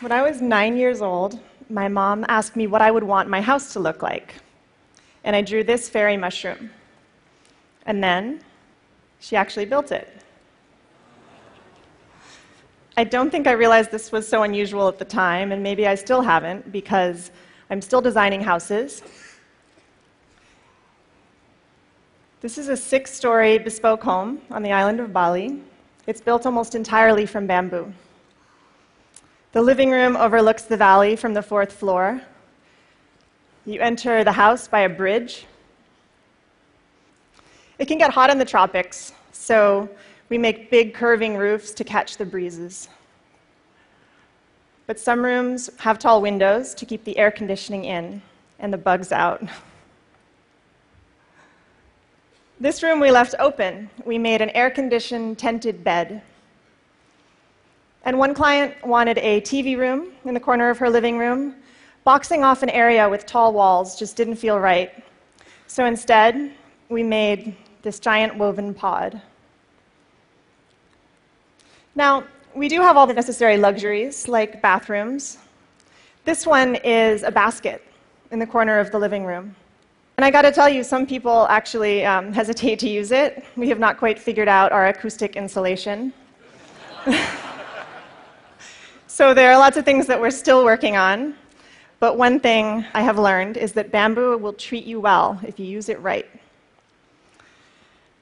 When I was nine years old, my mom asked me what I would want my house to look like. And I drew this fairy mushroom. And then she actually built it. I don't think I realized this was so unusual at the time, and maybe I still haven't, because I'm still designing houses. This is a six story bespoke home on the island of Bali. It's built almost entirely from bamboo. The living room overlooks the valley from the fourth floor. You enter the house by a bridge. It can get hot in the tropics, so we make big curving roofs to catch the breezes. But some rooms have tall windows to keep the air conditioning in and the bugs out. This room we left open. We made an air conditioned tented bed. And one client wanted a TV room in the corner of her living room. Boxing off an area with tall walls just didn't feel right. So instead, we made this giant woven pod. Now, we do have all the necessary luxuries, like bathrooms. This one is a basket in the corner of the living room. And I got to tell you, some people actually um, hesitate to use it. We have not quite figured out our acoustic insulation. So there are lots of things that we're still working on. But one thing I have learned is that bamboo will treat you well if you use it right.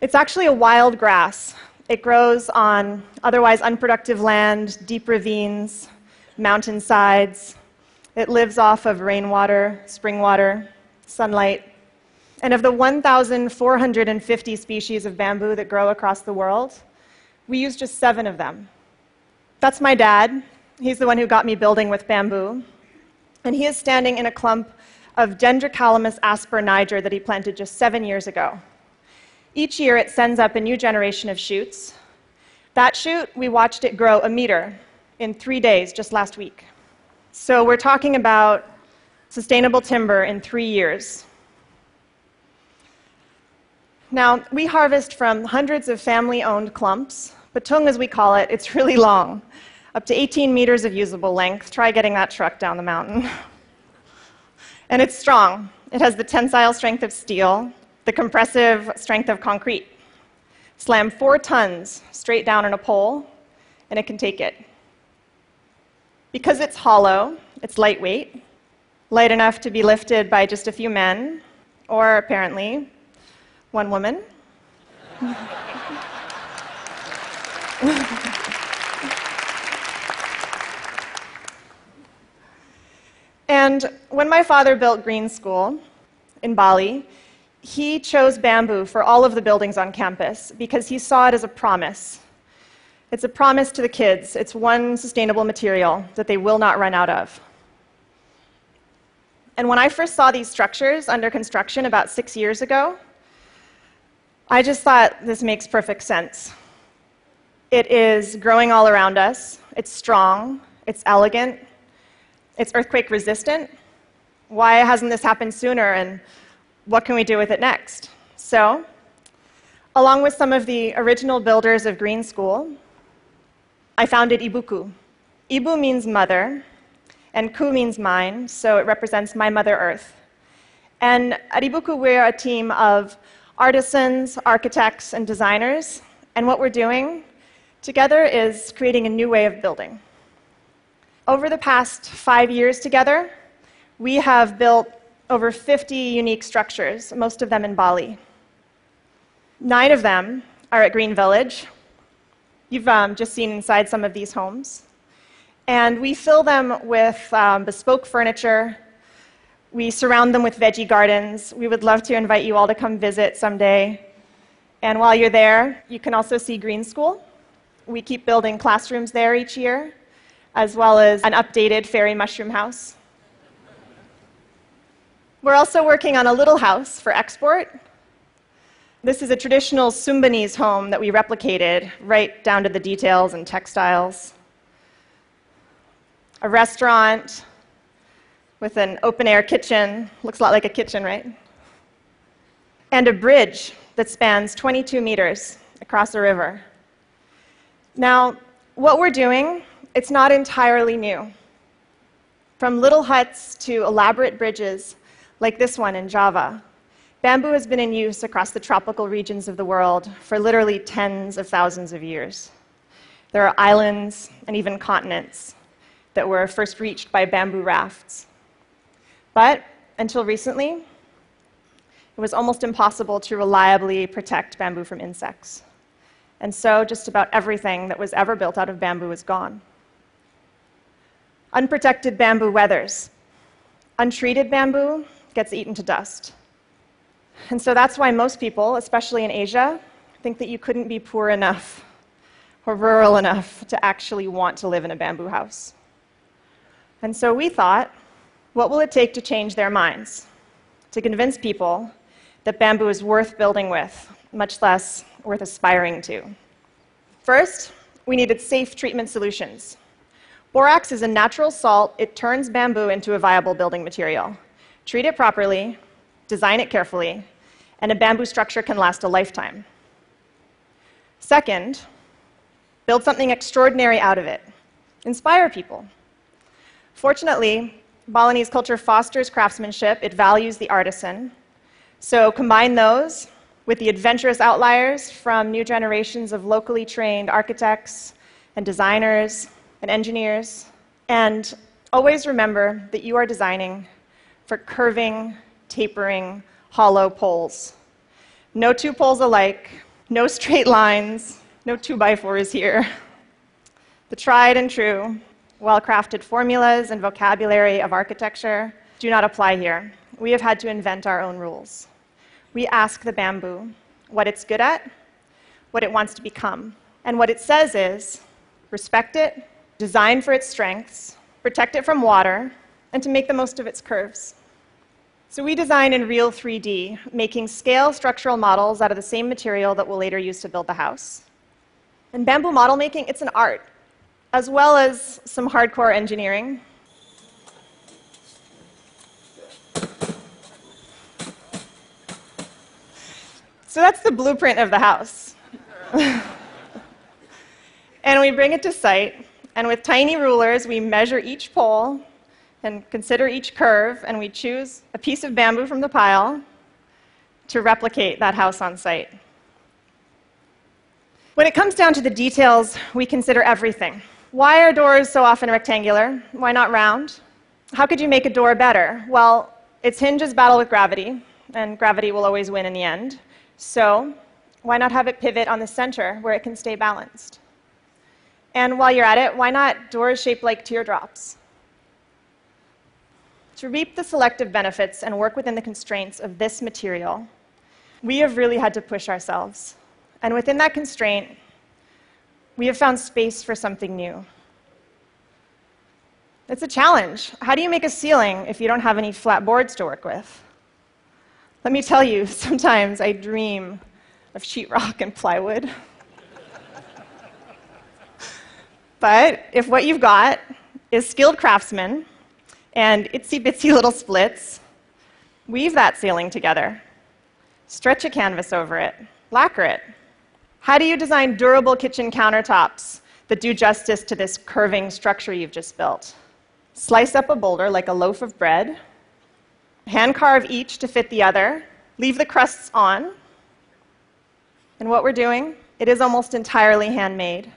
It's actually a wild grass. It grows on otherwise unproductive land, deep ravines, mountain sides. It lives off of rainwater, spring water, sunlight. And of the 1,450 species of bamboo that grow across the world, we use just seven of them. That's my dad. He's the one who got me building with bamboo. And he is standing in a clump of Dendrocalamus asper niger that he planted just seven years ago. Each year, it sends up a new generation of shoots. That shoot, we watched it grow a meter in three days just last week. So we're talking about sustainable timber in three years. Now, we harvest from hundreds of family owned clumps. Petung, as we call it, it's really long up to 18 meters of usable length. Try getting that truck down the mountain. and it's strong. It has the tensile strength of steel, the compressive strength of concrete. Slam four tons straight down on a pole, and it can take it. Because it's hollow, it's lightweight, light enough to be lifted by just a few men, or apparently one woman. And when my father built Green School in Bali, he chose bamboo for all of the buildings on campus because he saw it as a promise. It's a promise to the kids. It's one sustainable material that they will not run out of. And when I first saw these structures under construction about six years ago, I just thought this makes perfect sense. It is growing all around us, it's strong, it's elegant, it's earthquake resistant. Why hasn't this happened sooner, and what can we do with it next? So, along with some of the original builders of Green School, I founded Ibuku. Ibu means mother, and Ku means mine, so it represents my Mother Earth. And at Ibuku, we're a team of artisans, architects, and designers, and what we're doing together is creating a new way of building. Over the past five years together, we have built over 50 unique structures, most of them in Bali. Nine of them are at Green Village. You've um, just seen inside some of these homes. And we fill them with um, bespoke furniture. We surround them with veggie gardens. We would love to invite you all to come visit someday. And while you're there, you can also see Green School. We keep building classrooms there each year as well as an updated fairy mushroom house. We're also working on a little house for export. This is a traditional Sumbanese home that we replicated right down to the details and textiles. A restaurant with an open air kitchen, looks a lot like a kitchen, right? And a bridge that spans 22 meters across a river. Now, what we're doing it's not entirely new. From little huts to elaborate bridges, like this one in Java, bamboo has been in use across the tropical regions of the world for literally tens of thousands of years. There are islands and even continents that were first reached by bamboo rafts. But until recently, it was almost impossible to reliably protect bamboo from insects. And so just about everything that was ever built out of bamboo is gone. Unprotected bamboo weathers. Untreated bamboo gets eaten to dust. And so that's why most people, especially in Asia, think that you couldn't be poor enough or rural enough to actually want to live in a bamboo house. And so we thought, what will it take to change their minds? To convince people that bamboo is worth building with, much less worth aspiring to. First, we needed safe treatment solutions. Borax is a natural salt, it turns bamboo into a viable building material. Treat it properly, design it carefully, and a bamboo structure can last a lifetime. Second, build something extraordinary out of it. Inspire people. Fortunately, Balinese culture fosters craftsmanship, it values the artisan. So combine those with the adventurous outliers from new generations of locally trained architects and designers and engineers. And always remember that you are designing for curving, tapering, hollow poles. No two poles alike, no straight lines, no two by fours here. The tried and true, well crafted formulas and vocabulary of architecture do not apply here. We have had to invent our own rules. We ask the bamboo what it's good at, what it wants to become. And what it says is respect it, design for its strengths, protect it from water, and to make the most of its curves. So we design in real 3D, making scale structural models out of the same material that we'll later use to build the house. And bamboo model making, it's an art, as well as some hardcore engineering. So that's the blueprint of the house. and we bring it to site, and with tiny rulers, we measure each pole and consider each curve, and we choose a piece of bamboo from the pile to replicate that house on site. When it comes down to the details, we consider everything. Why are doors so often rectangular? Why not round? How could you make a door better? Well, its hinges battle with gravity, and gravity will always win in the end. So, why not have it pivot on the center where it can stay balanced? And while you're at it, why not doors shaped like teardrops? To reap the selective benefits and work within the constraints of this material, we have really had to push ourselves. And within that constraint, we have found space for something new. It's a challenge. How do you make a ceiling if you don't have any flat boards to work with? Let me tell you, sometimes I dream of sheetrock and plywood. But if what you've got is skilled craftsmen and itsy bitsy little splits, weave that ceiling together, stretch a canvas over it, lacquer it. How do you design durable kitchen countertops that do justice to this curving structure you've just built? Slice up a boulder like a loaf of bread hand carve each to fit the other, leave the crusts on. And what we're doing, it is almost entirely handmade.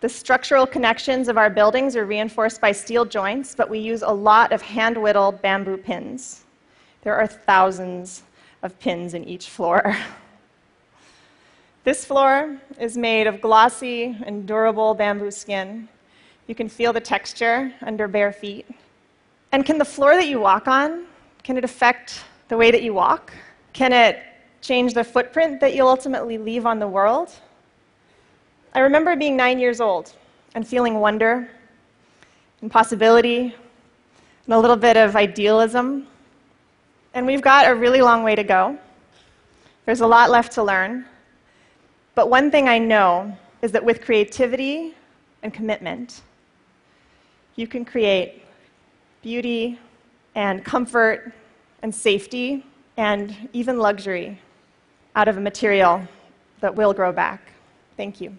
The structural connections of our buildings are reinforced by steel joints, but we use a lot of hand whittled bamboo pins. There are thousands of pins in each floor. this floor is made of glossy and durable bamboo skin. You can feel the texture under bare feet. And can the floor that you walk on can it affect the way that you walk? Can it change the footprint that you'll ultimately leave on the world? I remember being nine years old and feeling wonder and possibility and a little bit of idealism. And we've got a really long way to go. There's a lot left to learn. But one thing I know is that with creativity and commitment, you can create beauty and comfort and safety and even luxury out of a material that will grow back. Thank you.